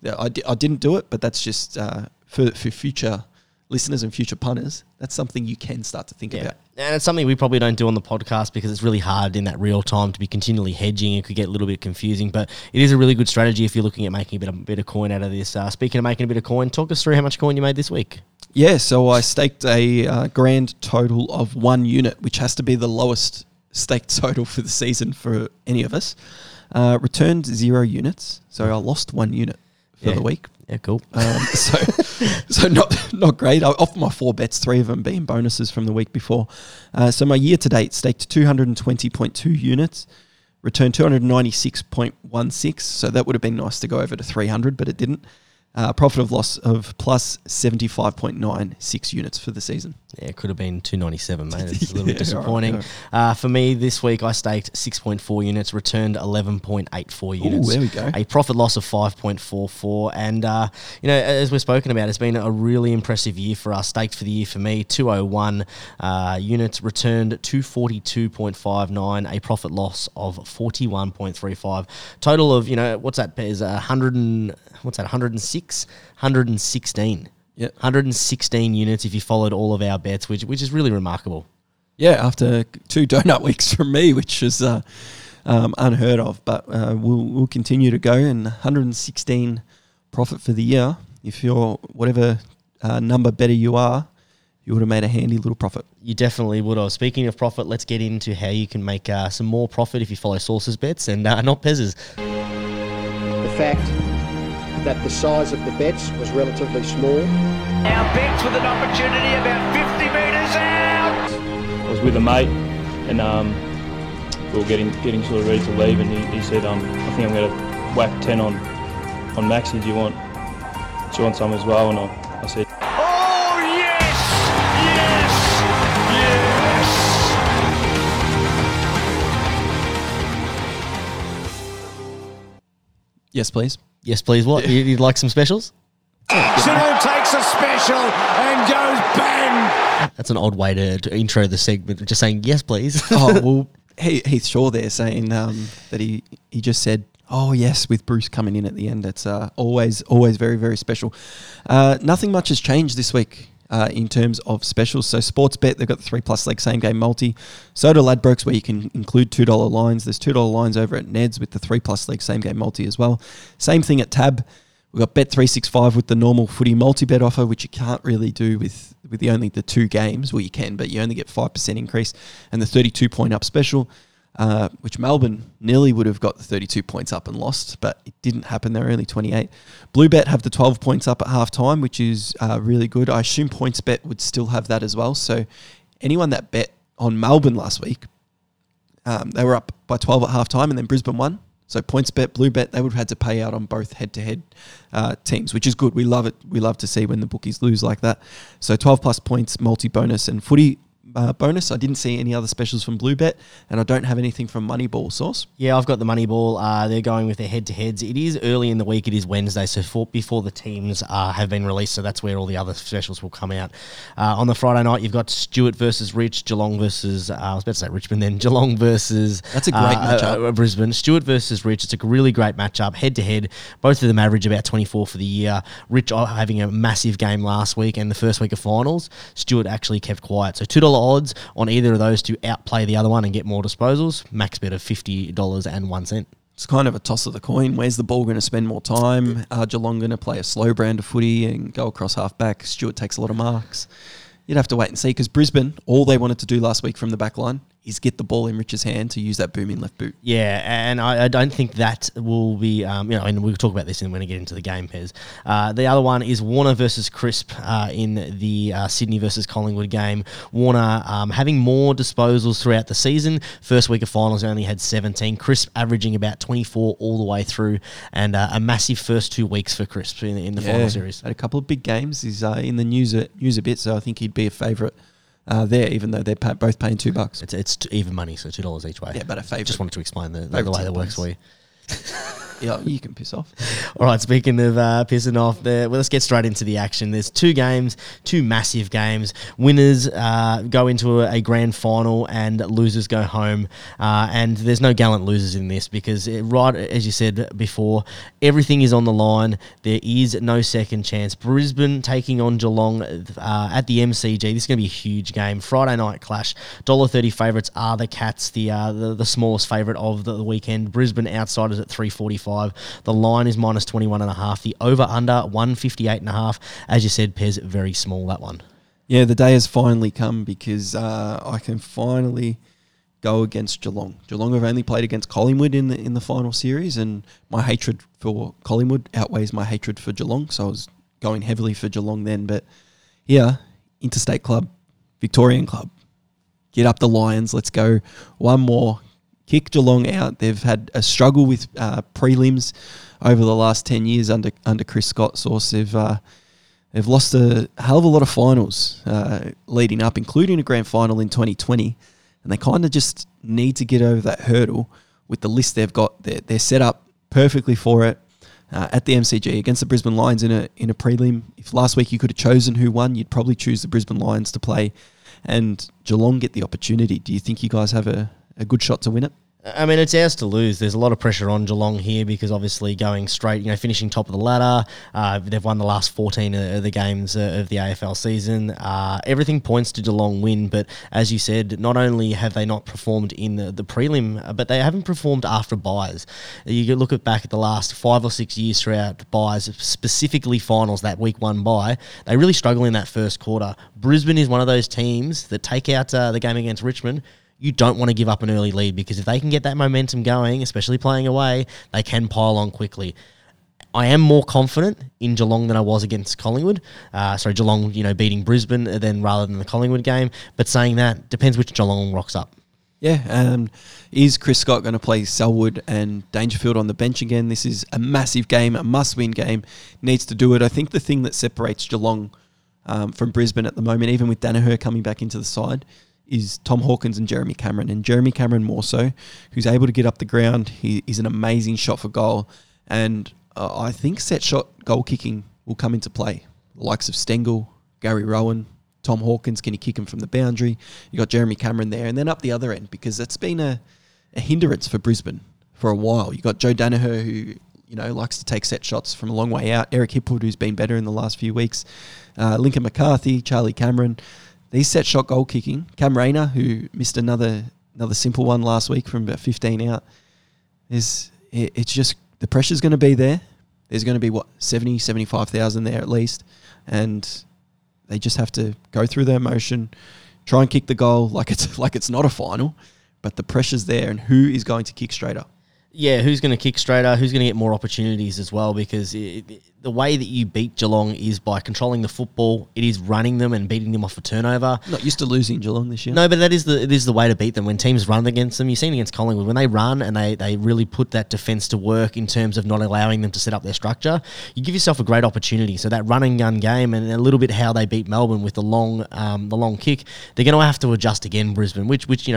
the- I, di- I didn't do it, but that's just uh, for for future listeners and future punters, that's something you can start to think Yeah. about. And it's something we probably don't do on the podcast because it's really hard in that real time to be continually hedging. It could get a little bit confusing, but it is a really good strategy if you're looking at making a bit of, bit of coin out of this. Uh, speaking of making a bit of coin, talk us through how much coin you made this week. Yeah, so I staked a uh, grand total of one unit, which has to be the lowest staked total for the season for any of us. Uh, returned zero units, so I lost one unit for Yeah. the week. Yeah, cool. Um, so, so not not great. I, off my four bets, three of them being bonuses from the week before. Uh, so my year to date staked two hundred and twenty point two units, returned two hundred ninety six point one six. So that would have been nice to go over to three hundred, but it didn't. Uh, profit of loss of plus seventy five point nine six units for the season. Yeah, it could have been 297, mate. It's a little bit disappointing. Uh, for me, this week I staked 6.4 units, returned 11.84 units. there we go. A profit loss of 5.44. And, uh, you know, as we've spoken about, it's been a really impressive year for us. Staked for the year for me, 201 uh, units, returned 242.59, a profit loss of 41.35. Total of, you know, what's that? Is 100 and, what's that, 106? 116. Yep. 116 units if you followed all of our bets, which which is really remarkable. Yeah, after two donut weeks from me, which is uh, um, unheard of, but uh, we'll we'll continue to go and 116 profit for the year. If you're whatever uh, number better you are, you would have made a handy little profit. You definitely would have. Speaking of profit, let's get into how you can make uh, some more profit if you follow sources bets and uh, not Pez's. the fact that the size of the bets was relatively small. Now Bex with an opportunity about 50 metres out. I was with a mate, and um, we were getting getting sort of ready to leave, and he, he said, um, "I think I'm going to whack ten on on Maxi. Do you want do you want some as well?" And I, I said, Oh, yes! Yes! Yes! Yes, please. Yes, please. What? You, you'd like some specials? Sanu takes a special and goes bang. That's an odd way to, to intro the segment. Just saying yes, please. oh well, he, Heath Shaw there saying um, that he he just said, "Oh yes," with Bruce coming in at the end. It's uh, always always very very special. Uh, nothing much has changed this week. Uh, in terms of specials, so sports bet they've got the three plus leg same game multi. So do Ladbrokes where you can include two dollar lines. There's two dollar lines over at Ned's with the three plus leg same game multi as well. Same thing at Tab. We've got Bet three six five with the normal footy multi bet offer, which you can't really do with with the only the two games. Well, you can, but you only get five percent increase, and the thirty two point up special, uh, which Melbourne nearly would have got the thirty two points up and lost, but it didn't happen. They're only twenty eight. Blue Bet have the twelve points up at half time, which is uh, really good. I assume Points Bet would still have that as well. So anyone that bet on Melbourne last week, um, they were up by 12 at half time and then Brisbane won. So points bet, blue bet, they would have had to pay out on both head to head teams, which is good. We love it. We love to see when the bookies lose like that. So 12 plus points, multi bonus, and footy uh, bonus. I didn't see any other specials from blue bet, and I don't have anything from Moneyball source. Yeah, I've got the Moneyball. Uh, they're going with their head to heads. It is early in the week. It is Wednesday, so for, before the teams uh, have been released, so that's where all the other specials will come out. Uh, on the Friday night, you've got Stewart versus Rich, Geelong versus uh, I was about to say Richmond, then Geelong versus That's a great uh, matchup. Brisbane. Stewart versus Rich. It's a really great matchup, head to head. Both of them average about 24 for the year. Rich having a massive game last week and the first week of finals. Stewart actually kept quiet. So $2 odds on either of those to outplay the other one and get more disposals. Max bet of $50.01. It's kind of a toss of the coin. Where's the ball going to spend more time? Are Geelong going to play a slow brand of footy and go across half back? Stewart takes a lot of marks. You'd have to wait and see because Brisbane, all they wanted to do last week from the back line is get the ball in Rich's hand to use that booming left boot. Yeah, and I, I don't think that will be, um, you know, and we'll talk about this when we get into the game, Pez. Uh, the other one is Warner versus Crisp uh, in the uh, Sydney versus Collingwood game. Warner um, having more disposals throughout the season. First week of finals, only had 17. Crisp averaging about 24 all the way through, and uh, a massive first two weeks for Crisp in, in the final series. Had a couple of big games. He's uh, in the news a, news a bit, so I think he'd be a favourite uh, there, even though they're pa- both paying two bucks. It's, it's t- even money, so $2 each way. Yeah, but a favourite. Just wanted to explain the, the, Favourite way that works for you. Yeah, you can piss off. All right, speaking of uh, pissing off, there, well, let's get straight into the action. There's two games, two massive games. Winners uh, go into a, a grand final, and losers go home. Uh, and there's no gallant losers in this because, it, right as you said before, everything is on the line. There is no second chance. Brisbane taking on Geelong uh, at the MCG. This is going to be a huge game. Friday night clash. Dollar thirty favourites are the Cats, the, uh, the the smallest favourite of the, the weekend. Brisbane outsiders at three forty five. The line is minus twenty one and a half. The over under one fifty eight and a half. As you said, Pez very small that one. Yeah, the day has finally come because uh, I can finally go against Geelong. Geelong have only played against Collingwood in the in the final series, and my hatred for Collingwood outweighs my hatred for Geelong. So I was going heavily for Geelong then, but yeah, interstate club, Victorian club, get up the Lions. Let's go one more. Kick Geelong out. They've had a struggle with uh, prelims over the last ten years under under Chris Scott. Source they've uh, they've lost a hell of a lot of finals uh, leading up, including a grand final in 2020, and they kind of just need to get over that hurdle with the list they've got. They're, they're set up perfectly for it. Uh, at the MCG against the Brisbane Lions in a in a prelim. If last week you could have chosen who won, you'd probably choose the Brisbane Lions to play, and Geelong get the opportunity. Do you think you guys have a, a good shot to win it? I mean, it's ours to lose. There's a lot of pressure on Geelong here because obviously going straight, you know, finishing top of the ladder. Uh, they've won the last 14 of the games uh, of the AFL season. Uh, everything points to Geelong win, but as you said, not only have they not performed in the, the prelim, but they haven't performed after buys. You look at back at the last five or six years throughout buys, specifically finals, that week one buy, they really struggle in that first quarter. Brisbane is one of those teams that take out uh, the game against Richmond you don't want to give up an early lead because if they can get that momentum going, especially playing away, they can pile on quickly. I am more confident in Geelong than I was against Collingwood. Uh, sorry, Geelong, you know, beating Brisbane than rather than the Collingwood game. But saying that depends which Geelong rocks up. Yeah, um, is Chris Scott going to play Selwood and Dangerfield on the bench again? This is a massive game, a must-win game. Needs to do it. I think the thing that separates Geelong um, from Brisbane at the moment, even with Daniher coming back into the side, is Tom Hawkins and Jeremy Cameron, and Jeremy Cameron more so, who's able to get up the ground. He is an amazing shot for goal, and uh, I think set shot goal kicking will come into play. The likes of Stengle, Gary Rohan, Tom Hawkins, can he kick him from the boundary? You got Jeremy Cameron there, and then up the other end because that's been a, a hindrance for Brisbane for a while. You got Joe Daniher who you know likes to take set shots from a long way out. Eric Hipwood who's been better in the last few weeks. Uh, Lincoln McCarthy, Charlie Cameron these set shot goal kicking, Cam Rayner, who missed another another simple one last week from about 15 out, is it, it's just the pressure's going to be there. There's going to be what 70, 75,000 there at least, and they just have to go through their motion, try and kick the goal like it's like it's not a final, but the pressure's there, and who is going to kick straight up? Yeah, who's going to kick straighter? Who's going to get more opportunities as well? Because it, it, the way that you beat Geelong is by controlling the football. It is running them and beating them off a turnover. Not used to losing Geelong this year. No, but that is the it is the way to beat them when teams run against them. You've seen against Collingwood when they run and they, they really put that defence to work in terms of not allowing them to set up their structure. You give yourself a great opportunity. So that run and gun game and a little bit how they beat Melbourne with the long um, the long kick, they're going to have to adjust again. Brisbane, which which you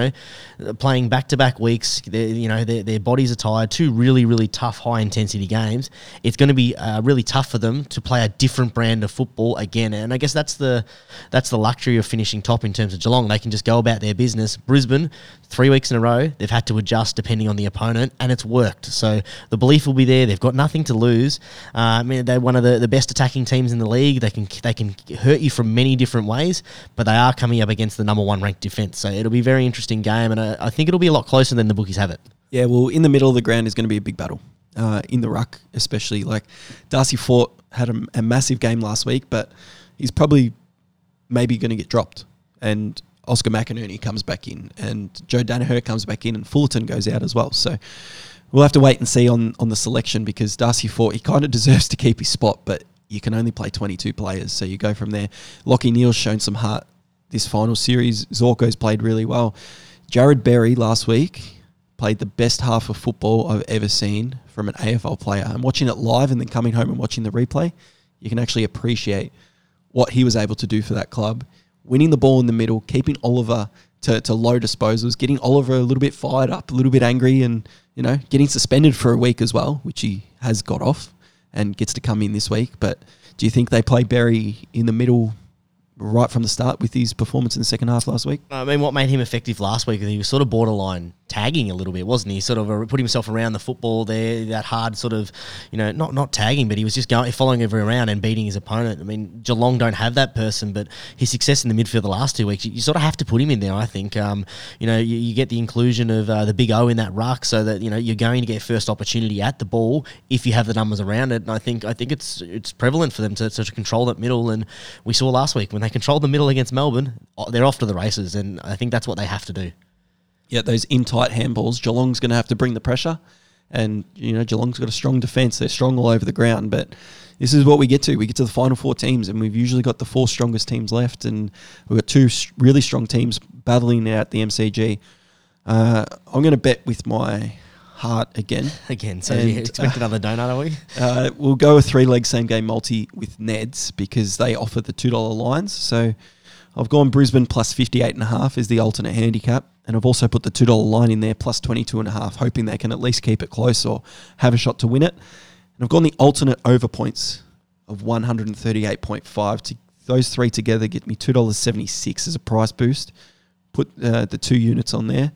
know, playing back to back weeks, you know their, their bodies are tired. Two really really tough high intensity games. It's going to be uh, really tough for them to play a different brand of football again. And I guess that's the that's the luxury of finishing top in terms of Geelong. They can just go about their business. Brisbane, three weeks in a row, they've had to adjust depending on the opponent, and it's worked. So the belief will be there. They've got nothing to lose. Uh, I mean, they're one of the, the best attacking teams in the league. They can they can hurt you from many different ways, but they are coming up against the number one ranked defence. So it'll be a very interesting game, and I, I think it'll be a lot closer than the bookies have it. Yeah, well, in the middle of the ground is going to be a big battle. Uh, in the ruck, especially like Darcy Fort had a, a massive game last week, but he's probably maybe going to get dropped. And Oscar McInerney comes back in, and Joe Daniher comes back in, and Fullerton goes out as well. So we'll have to wait and see on, on the selection because Darcy Fort, he kind of deserves to keep his spot, but you can only play 22 players. So you go from there. Lachie Neale's shown some heart this final series. Zorko's played really well. Jarrod Berry last week played the best half of football I've ever seen from an AFL player. And watching it live and then coming home and watching the replay, you can actually appreciate what he was able to do for that club. Winning the ball in the middle, keeping Oliver to, to low disposals, getting Oliver a little bit fired up, a little bit angry, and you know, getting suspended for a week as well, which he has got off and gets to come in this week. But do you think they play Berry in the middle right from the start with his performance in the second half last week? I mean, what made him effective last week? He was sort of borderline tagging a little bit, wasn't he? Sort of uh, put himself around the football there, that hard sort of, you know, not not tagging, but he was just going following every round and beating his opponent. I mean, Geelong don't have that person, but his success in the midfield the last two weeks, you, you sort of have to put him in there. I think, um, you know, you, you get the inclusion of uh, the big O in that ruck, so that you know you're going to get first opportunity at the ball if you have the numbers around it. And I think I think it's it's prevalent for them to, to control that middle. And we saw last week when they controlled the middle against Melbourne, uh, they're off to the races, and I think that's what they have to do. Yeah, those in tight handballs, Geelong's going to have to bring the pressure. And, you know, Geelong's got a strong defence. They're strong all over the ground. But this is what we get to. We get to the final four teams, and we've usually got the four strongest teams left. And we've got two really strong teams battling out the MCG. Uh, I'm going to bet with my heart again. Again, so And, you expect another donut, are we? Uh, we'll go a three leg same game multi with Neds because they offer the $2 lines. So I've gone Brisbane plus 58.5 is the alternate handicap. And I've also put the $2 line in there plus 22.5, hoping they can at least keep it close or have a shot to win it. And I've gone the alternate over points of 138.5. To, those three together get me $2.76 as a price boost. Put uh, the two units on there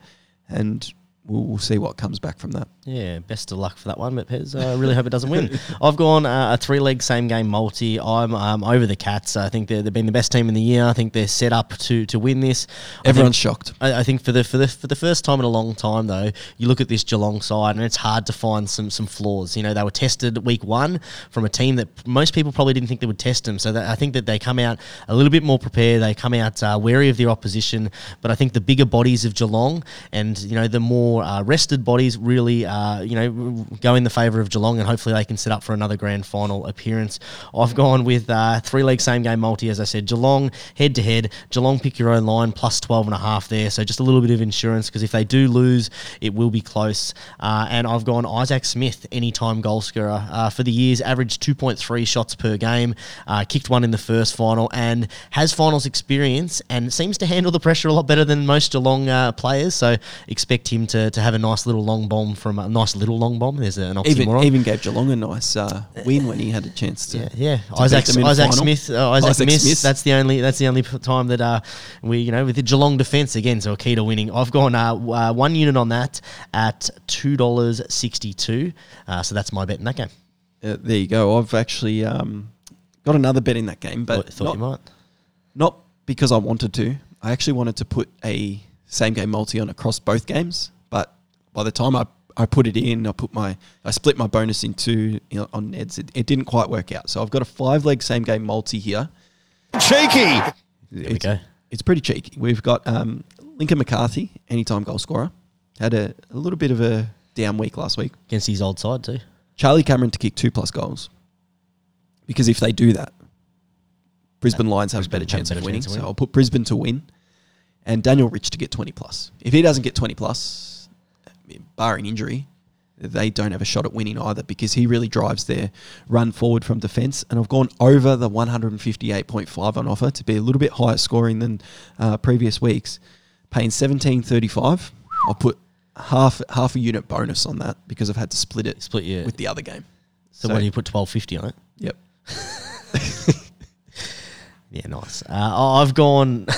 and we'll, we'll see what comes back from that. Yeah, best of luck for that one, but Pez, I really hope it doesn't win. I've gone uh, a three leg same game multi. I'm um, over the Cats. I think they've been the best team in the year. I think they're set up to to win this. I Everyone's think- shocked. I, I think for the for the for the first time in a long time though, you look at this Geelong side and it's hard to find some some flaws. You know, they were tested week one from a team that most people probably didn't think they would test them. So that I think that they come out a little bit more prepared. They come out uh, wary of their opposition. But I think the bigger bodies of Geelong and you know the more uh, rested bodies really uh, you know go in the favour of Geelong and hopefully they can set up for another grand final appearance. I've gone with uh, three leg same game multi as I said. Geelong head to head. Geelong pick your own line plus 12 and a half there. So just a little bit of insurance because if they do lose, it will be close. Uh, and I've gone Isaac Smith, anytime goal scorer. Uh, for the years, averaged 2.3 shots per game, uh, kicked one in the first final, and has finals experience and seems to handle the pressure a lot better than most Geelong players. So expect him to, to have a nice little long bomb from a nice little long bomb. There's an Even oxymoron. even gave Geelong a nice uh, win when he had a chance to. Yeah, yeah. to Isaac, beat them in Isaac. Smith, uh, Isaac, Isaac Smith. Smith. That's the only. That's the only time that uh, we, you know, with the Geelong defence again, so a key to winning. I've gone uh, uh, one unit on that at two dollars sixty two. Uh, so that's my bet in that game. Uh, there you go. I've actually um, got another bet in that game, but Thought, thought not, you might. not because I wanted to. I actually wanted to put a same game multi on across both games, by the time I, I put it in, I put my I split my bonus into you know, on Neds. It, it didn't quite work out, so I've got a five leg same game multi here. Cheeky. There we It's, go. it's pretty cheeky. We've got um, Lincoln McCarthy, anytime goal scorer, had a, a little bit of a down week last week. Against his old side too. Charlie Cameron to kick two plus goals. Because if they do that, Brisbane Lions have a better Brisbane have a chance better of winning. chance of So. I'll put Brisbane to win and Daniel Rich to get 20 plus. If he doesn't get 20 plus, barring injury, they don't have a shot at winning either because he really drives their run forward from defence. And I've gone over the 158.5 on offer to be a little bit higher scoring than uh, previous weeks, paying 17.35. I'll put half half a unit bonus on that because I've had to split it Split your. with the other game. so, so- do you put twelve fifty on it? Yep. Yeah, nice. Uh, I've gone.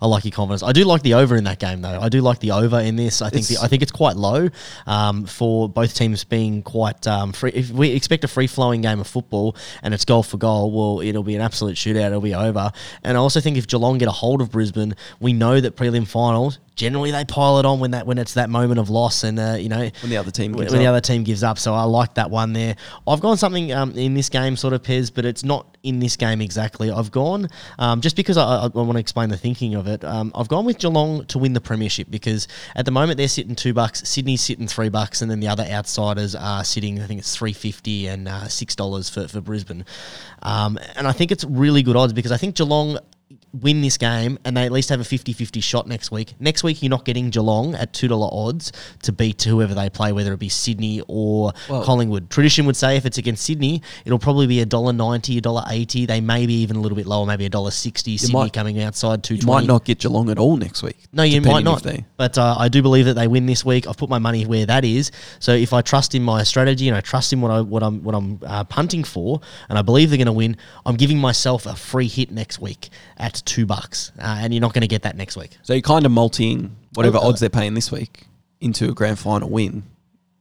I like your confidence. I do like the over in that game, though. I do like the over in this. I think the, It's- I think it's quite low um, for both teams being quite um, free. If we expect a free flowing game of football and it's goal for goal, well, it'll be an absolute shootout. It'll be over. And I also think if Geelong get a hold of Brisbane, we know that prelim finals generally they pile it on when that when it's that moment of loss and uh, you know When the other team gives when the up. other team gives up. So I like that one there. I've gone something um, in this game, sort of Pez, but it's not in this game exactly. I've gone um, just because I, I, I want to explain the thinking of it. Um, I've gone with Geelong to win the premiership because at the moment they're sitting two bucks, Sydney's sitting three bucks, and then the other outsiders are sitting. I think it's three fifty and uh, six dollars for for Brisbane. Um, and I think it's really good odds because I think Geelong win this game and they at least have a 50-50 shot next week. Next week you're not getting Geelong at two dollar odds to beat whoever they play, whether it be Sydney or Well- Collingwood. Tradition would say if it's against Sydney, it'll probably be a dollar ninety, a dollar eighty. They may be even a little bit lower, maybe a dollar sixty. Sydney might- coming outside two You might not get Geelong at all next week. No, you might not. They, But uh, I do believe that they win this week. I've put my money where that is. So if I trust in my strategy and I trust in what I what I'm what I'm uh, punting for, and I believe they're going to win, I'm giving myself a free hit next week at two bucks, uh, and you're not going to get that next week. so you're kind of multing whatever Oh, odds they're paying this week into a grand final win,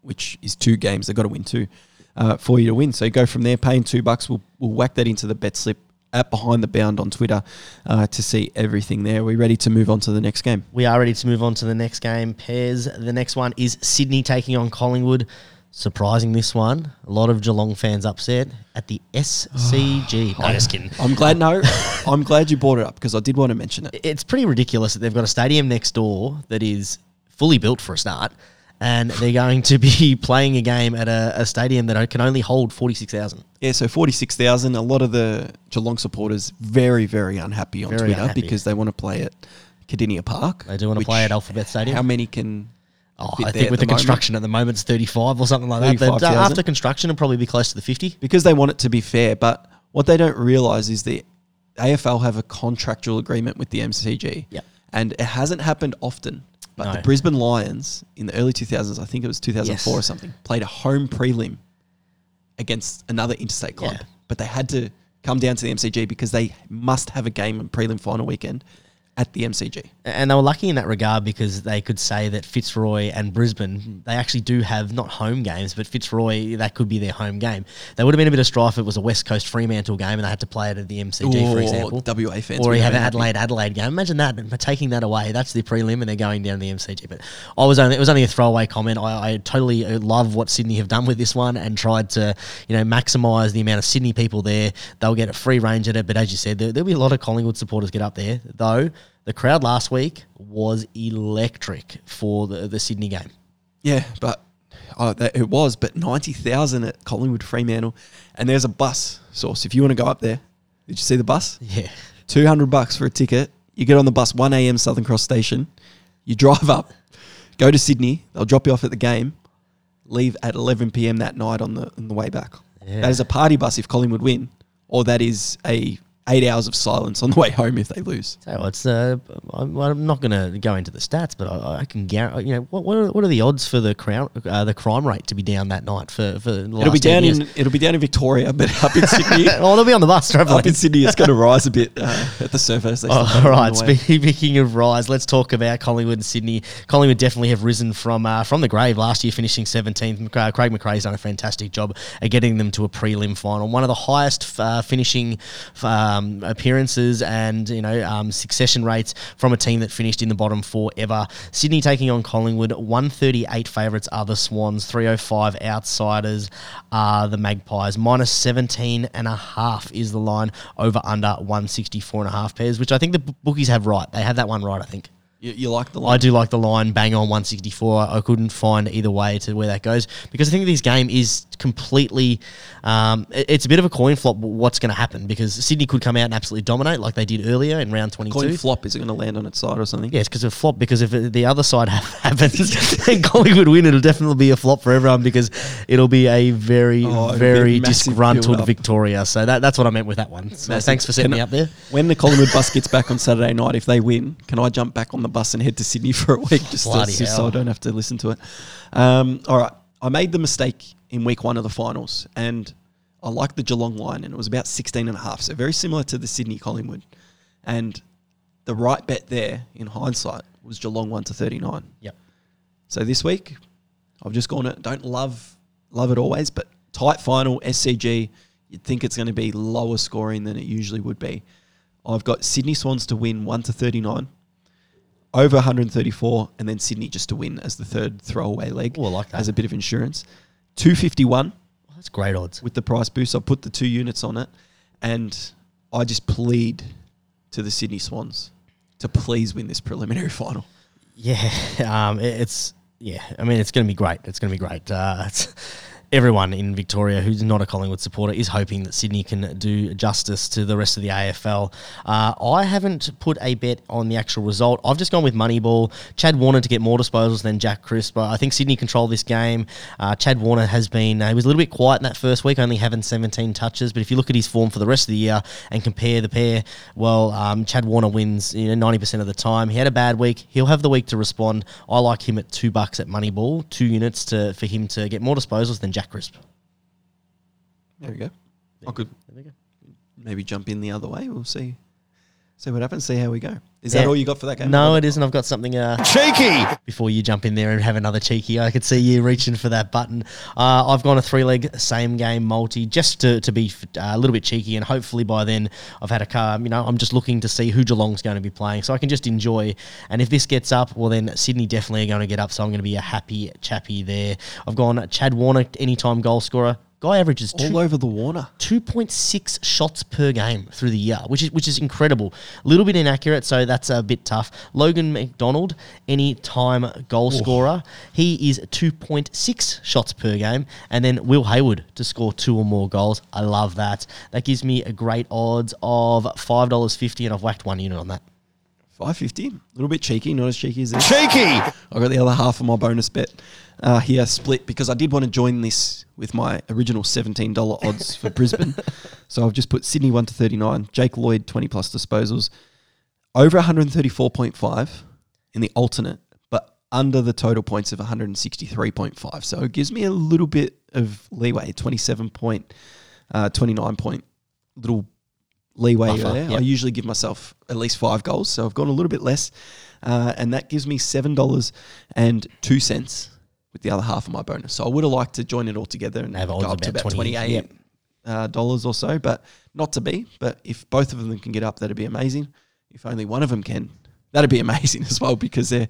which is two games. They've got to win two uh, for you to win. So you go from there, paying two bucks. We'll, we'll whack that into the bet slip at Behind the Bound on Twitter uh, to see everything there. We're ready to move on to the next game. We are ready to move on to the next game. Pairs. The next one is Sydney taking on Collingwood. Surprising this one. A lot of Geelong fans upset at the SCG. no, just kidding. I'm glad. No, I'm glad you brought it up because I did want to mention it. it's pretty ridiculous that they've got a stadium next door that is fully built for a start, and they're going to be playing a game at a, a stadium that can only hold forty six thousand. Yeah, so 46,000. A lot of the Geelong supporters very, very unhappy on Very Twitter unhappy. because they want to play at Kardinia Park. They do want to play at Alphabet Stadium. How many can Oh, I think with the the, moment? construction at the moment, it's thirty five or something like that. But 35,000? after construction, it'll probably be close to the fifty. because they want it to be fair. But what they don't realise is the AFL have a contractual agreement with the MCG. Yep. And it hasn't happened often. But No. the Brisbane Lions in the early 2000s, I think it was 2004 or something, played a home prelim against another interstate club. Yeah. But they had to come down to the MCG because they must have a game in prelim final weekend at the MCG. And they were lucky in that regard because they could say that Fitzroy and Brisbane, they actually do have not home games, but Fitzroy, that could be their home game. There would have been a bit of strife if it was a West Coast Fremantle game and they had to play it at the MCG, for Or example. WA fans Or you have an. Adelaide Adelaide game. Imagine that, but taking that away, that's the prelim and they're going down the MCG. But I was only, it was only a throwaway comment. I, I totally uh, love what Sydney have done with this one and tried to, you know, maximise the amount of Sydney people there. They'll get a free range at it. But as you said, there, there'll be a lot of Collingwood supporters get up there, though. The crowd last week was electric for the, the Sydney game. Yeah, but oh, that, it was, but 90,000 at Collingwood Fremantle. And there's a bus source. If you want to go up there, did you see the bus? Yeah. 200 bucks for a ticket. You get on the bus 1 a.m. Southern Cross Station. You drive up, go to Sydney. They'll drop you off at the game. Leave at 11 p.m. that night on the on the way back. Yeah. That is a party bus if Collingwood win, or that is a eight hours of silence on the way home if they lose. So it's uh, I'm, I'm not going to go into the stats, but I, I can guarantee. You know, what what are, what are the odds for the crown uh, the crime rate to be down that night for for It'll be down years? in it'll be down in Victoria, but up in Sydney. oh, they'll be on the bus traveling. up in Sydney, it's going to rise a bit uh, at the surface. Oh, it right. Speaking of rise, let's talk about Collingwood and Sydney. Collingwood definitely have risen from uh, from the grave last year, finishing 17th. Mc- uh, Craig McRae's done a fantastic job at getting them to a prelim final, one of the highest uh, finishing um, appearances and you know um, succession rates from a team that finished in the bottom four ever. Sydney taking on Collingwood. 138 favourites are the Swans. 305 outsiders are the Magpies. Minus 17 and a half is the line over under 164 and a half pairs, which I think the bookies have right. They have that one right, I think. You, you like the line? I do like the line bang on 164. I couldn't find either way to where that goes because I think this game is completely. Um, it- it's a bit of a coin flop. What's going to happen because Sydney could come out and absolutely dominate like they did earlier in round 22. Coin flop is it going to land on its side or something? Yes, because of flop. Because if it- the other side ha- happens and Collingwood win, it'll definitely be a flop for everyone because it'll be a very, Oh, a very disgruntled. Victoria. So that, that's what I meant with that one. So Massive. thanks for setting Can me up there. When the Collingwood bus gets back on Saturday night, if they win, can I jump back on the bus and head to Sydney for a week just, to, just so I don't have to listen to it? Um, all right. I made the mistake in week one of the finals and I liked the Geelong line and it was about 16 and a half. So very similar to the Sydney Collingwood. And the right bet there in hindsight was Geelong 1 to 39. Yep. So this week, I've just gone it. Don't love love it always, but tight final SCG. You'd think it's going to be lower scoring than it usually would be. I've got Sydney Swans to win one to thirty nine, over 134, and then Sydney just to win as the third throwaway leg. Ooh, I like that. as a bit of insurance. 251 That's great odds. with the price boost. I put the two units on it, and I just plead to the Sydney Swans to please win this preliminary final. Yeah, um, it- it's yeah. I mean, it's going to be great. It's going to be great. Uh, it's, everyone in Victoria who's not a Collingwood supporter is hoping that Sydney can do justice to the rest of the AFL. Uh, I haven't put a bet on the actual result. I've just gone with Moneyball. Chad Warner to get more disposals than Jack Crisp. But I think Sydney control this game. Uh, Chad Warner has been, uh, he was a little bit quiet in that first week, only having 17 touches. But if you look at his form for the rest of the year and compare the pair, well, um, Chad Warner wins you know, 90% of the time. He had a bad week. He'll have the week to respond. I like him at two bucks at Moneyball, two units to for him to get more disposals than Jack Crisp. There we go. Oh, I could maybe jump in the other way. We'll see. See what happens. See how we go. Is that all you got for that game? No, it isn't. I've got something uh, Cheeky! before you jump in there and have another cheeky. I could see you reaching for that button. Uh, I've gone a three leg same game multi just to, to be f- uh, a little bit cheeky, and hopefully by then I've had a car. You know, I'm just looking to see who Geelong's going to be playing, so I can just enjoy. And if this gets up, well then Sydney definitely are going to get up, so I'm going to be a happy chappy there. I've gone Chad Warner anytime goal scorer. Guy averages two, All over the Warner. 2.6 shots per game through the year, which is which is incredible. A little bit inaccurate, so that's a bit tough. Logan McDonald, any time goal scorer, he is 2.6 shots per game, and then Will Hayward to score two or more goals. I love that. That gives me a great odds of five dollars fifty, and I've whacked one unit on that. Five fifty. A little bit cheeky, not as cheeky as this. Cheeky! I got the other half of my bonus bet uh, here split because I did want to join this with my original seventeen dollar odds for Brisbane. So I've just put Sydney one to thirty nine, Jake Lloyd twenty plus disposals, over one hundred thirty four point five in the alternate, but under the total points of one hundred sixty three point five. So it gives me a little bit of leeway, twenty seven point, uh, twenty nine point, little leeway Buffer, there. yep. I usually give myself at least five goals, so I've gone a little bit less, uh, and that gives me seven dollars and two cents with the other half of my bonus. So I would have liked to join it all together and Have go odds up to about about 20, twenty eight yep. uh, dollars or so, but not to be. But if both of them can get up, that'd be amazing. If only one of them can, that'd be amazing as well because they're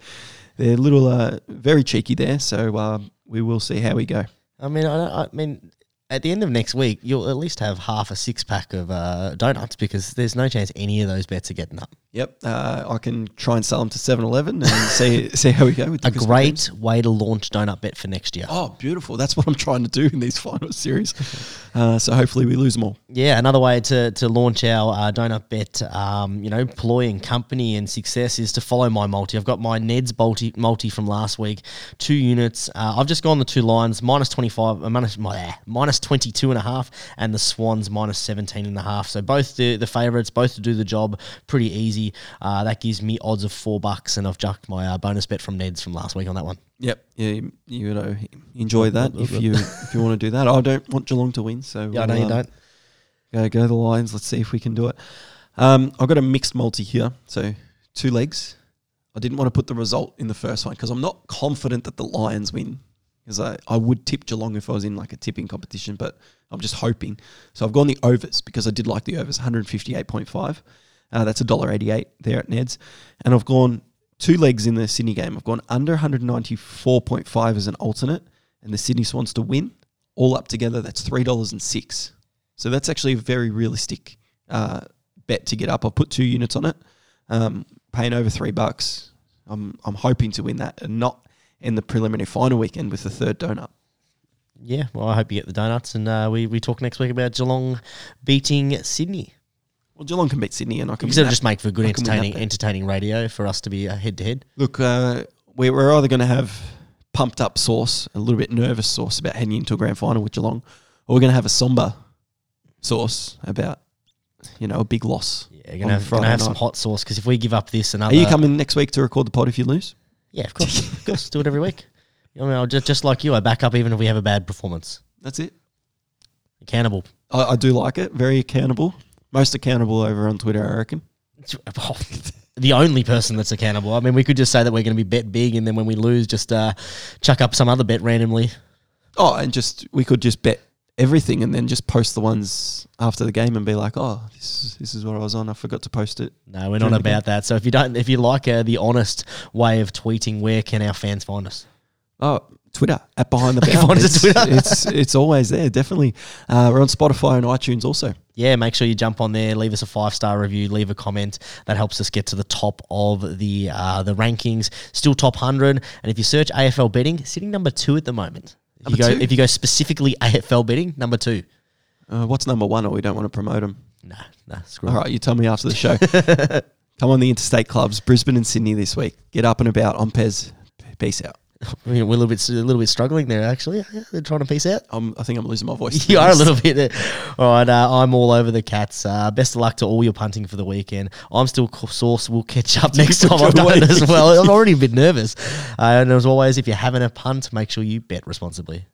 they're little uh, very cheeky there. So uh, we will see how we go. I mean, I, don't, I mean, at the end of next week, you'll at least have half a six pack of uh, donuts because there's no chance any of those bets are getting up. Yep, uh, I can try and sell them to 7-Eleven and see see how we go with the A Christmas great games. way to launch donut bet for next year. Oh, beautiful! That's what I'm trying to do in these final series. Uh, so hopefully we lose them all. Yeah, another way to, to launch our uh, donut bet, um, you know, ploy and company and success is to follow my multi. I've got my Ned's multi, multi from last week, two units. Uh, I've just gone the two lines, minus 25, uh, minus, my, minus 22 and a half, and the Swans minus 17 and a half. So both the, the favourites, both to do the job, pretty easy. Uh, that gives me odds of four bucks, and I've junked my uh, bonus bet from Ned's from last week on that one. Yep, yeah, you, you know, enjoy that if you if you want to do that. I don't want Geelong to win, so Yeah, I know we'll, you um, don't. Go go the Lions. Let's see if we can do it. Um, I've got a mixed multi here, so two legs. I didn't want to put the result in the first one because I'm not confident that the Lions win. Because I, I would tip Geelong if I was in like a tipping competition, but I'm just hoping. So I've gone the overs because I did like the overs, 158.5. Uh, that's $1.88 there at Ned's. And I've gone two legs in the Sydney game. I've gone under 194.5 as an alternate, and the Sydney Swans to win. All up together, that's $3.06. So that's actually a very realistic uh, bet to get up. I'll put two units on it, um, paying over three bucks. I'm I'm hoping to win that and not in the preliminary final weekend with the third donut. Yeah, well, I hope you get the donuts, and uh, we, we talk next week about Geelong beating Sydney. Well, Geelong can beat Sydney, and I can. Because win it'll just make for good I can win that entertaining entertaining radio for us to be head to head. Look, uh, we, we're either going to have pumped up sauce, a little bit nervous sauce about heading into a grand final with Geelong, or we're going to have a somber sauce about you know a big loss. Yeah, on gonna have, gonna have some hot sauce because if we give up this and Are you coming next week to record the pod if you lose? Yeah, of course, of course, do it every week. I mean, I'll just just like you, I back up even if we have a bad performance. That's it. Accountable. I, I do like it. Very accountable. Most accountable over on Twitter, I reckon. the only person that's accountable. I mean, we could just say that we're going to be bet big, and then when we lose, just uh, chuck up some other bet randomly. Oh, and just we could just bet everything and then just post the ones after the game and be like, oh, this is, this is what I was on. I forgot to post it. No, we're not about that. So if you don't, if you like uh, the honest way of tweeting, where can our fans find us? Oh, Twitter at behind the bound. find us It's, at Twitter. it's it's always there. Definitely. Uh, we're on Spotify and iTunes also. yeah, make sure you jump on there, leave us a five star review, leave a comment. That helps us get to the top of the uh, the rankings. Still top hundred, and if you search AFL betting, sitting number two at the moment. If you go if you go specifically AFL betting, number two. Uh, what's number one? Or we don't want to promote them. Nah, nah, screw All right, you tell me after the show. Come on the interstate clubs, Brisbane and Sydney this week. Get up and about on Pez. Peace out. I mean, we're a little bit a little bit struggling there actually. Yeah, they're trying to piece out. I'm, I think I'm losing my voice. You are a little bit. All right, uh, I'm all over the cats. Uh, best of luck to all your punting for the weekend. I'm still sauce. We'll catch up next time I've done it as well. I'm already a bit nervous. Uh, and as always, if you're having a punt, make sure you bet responsibly.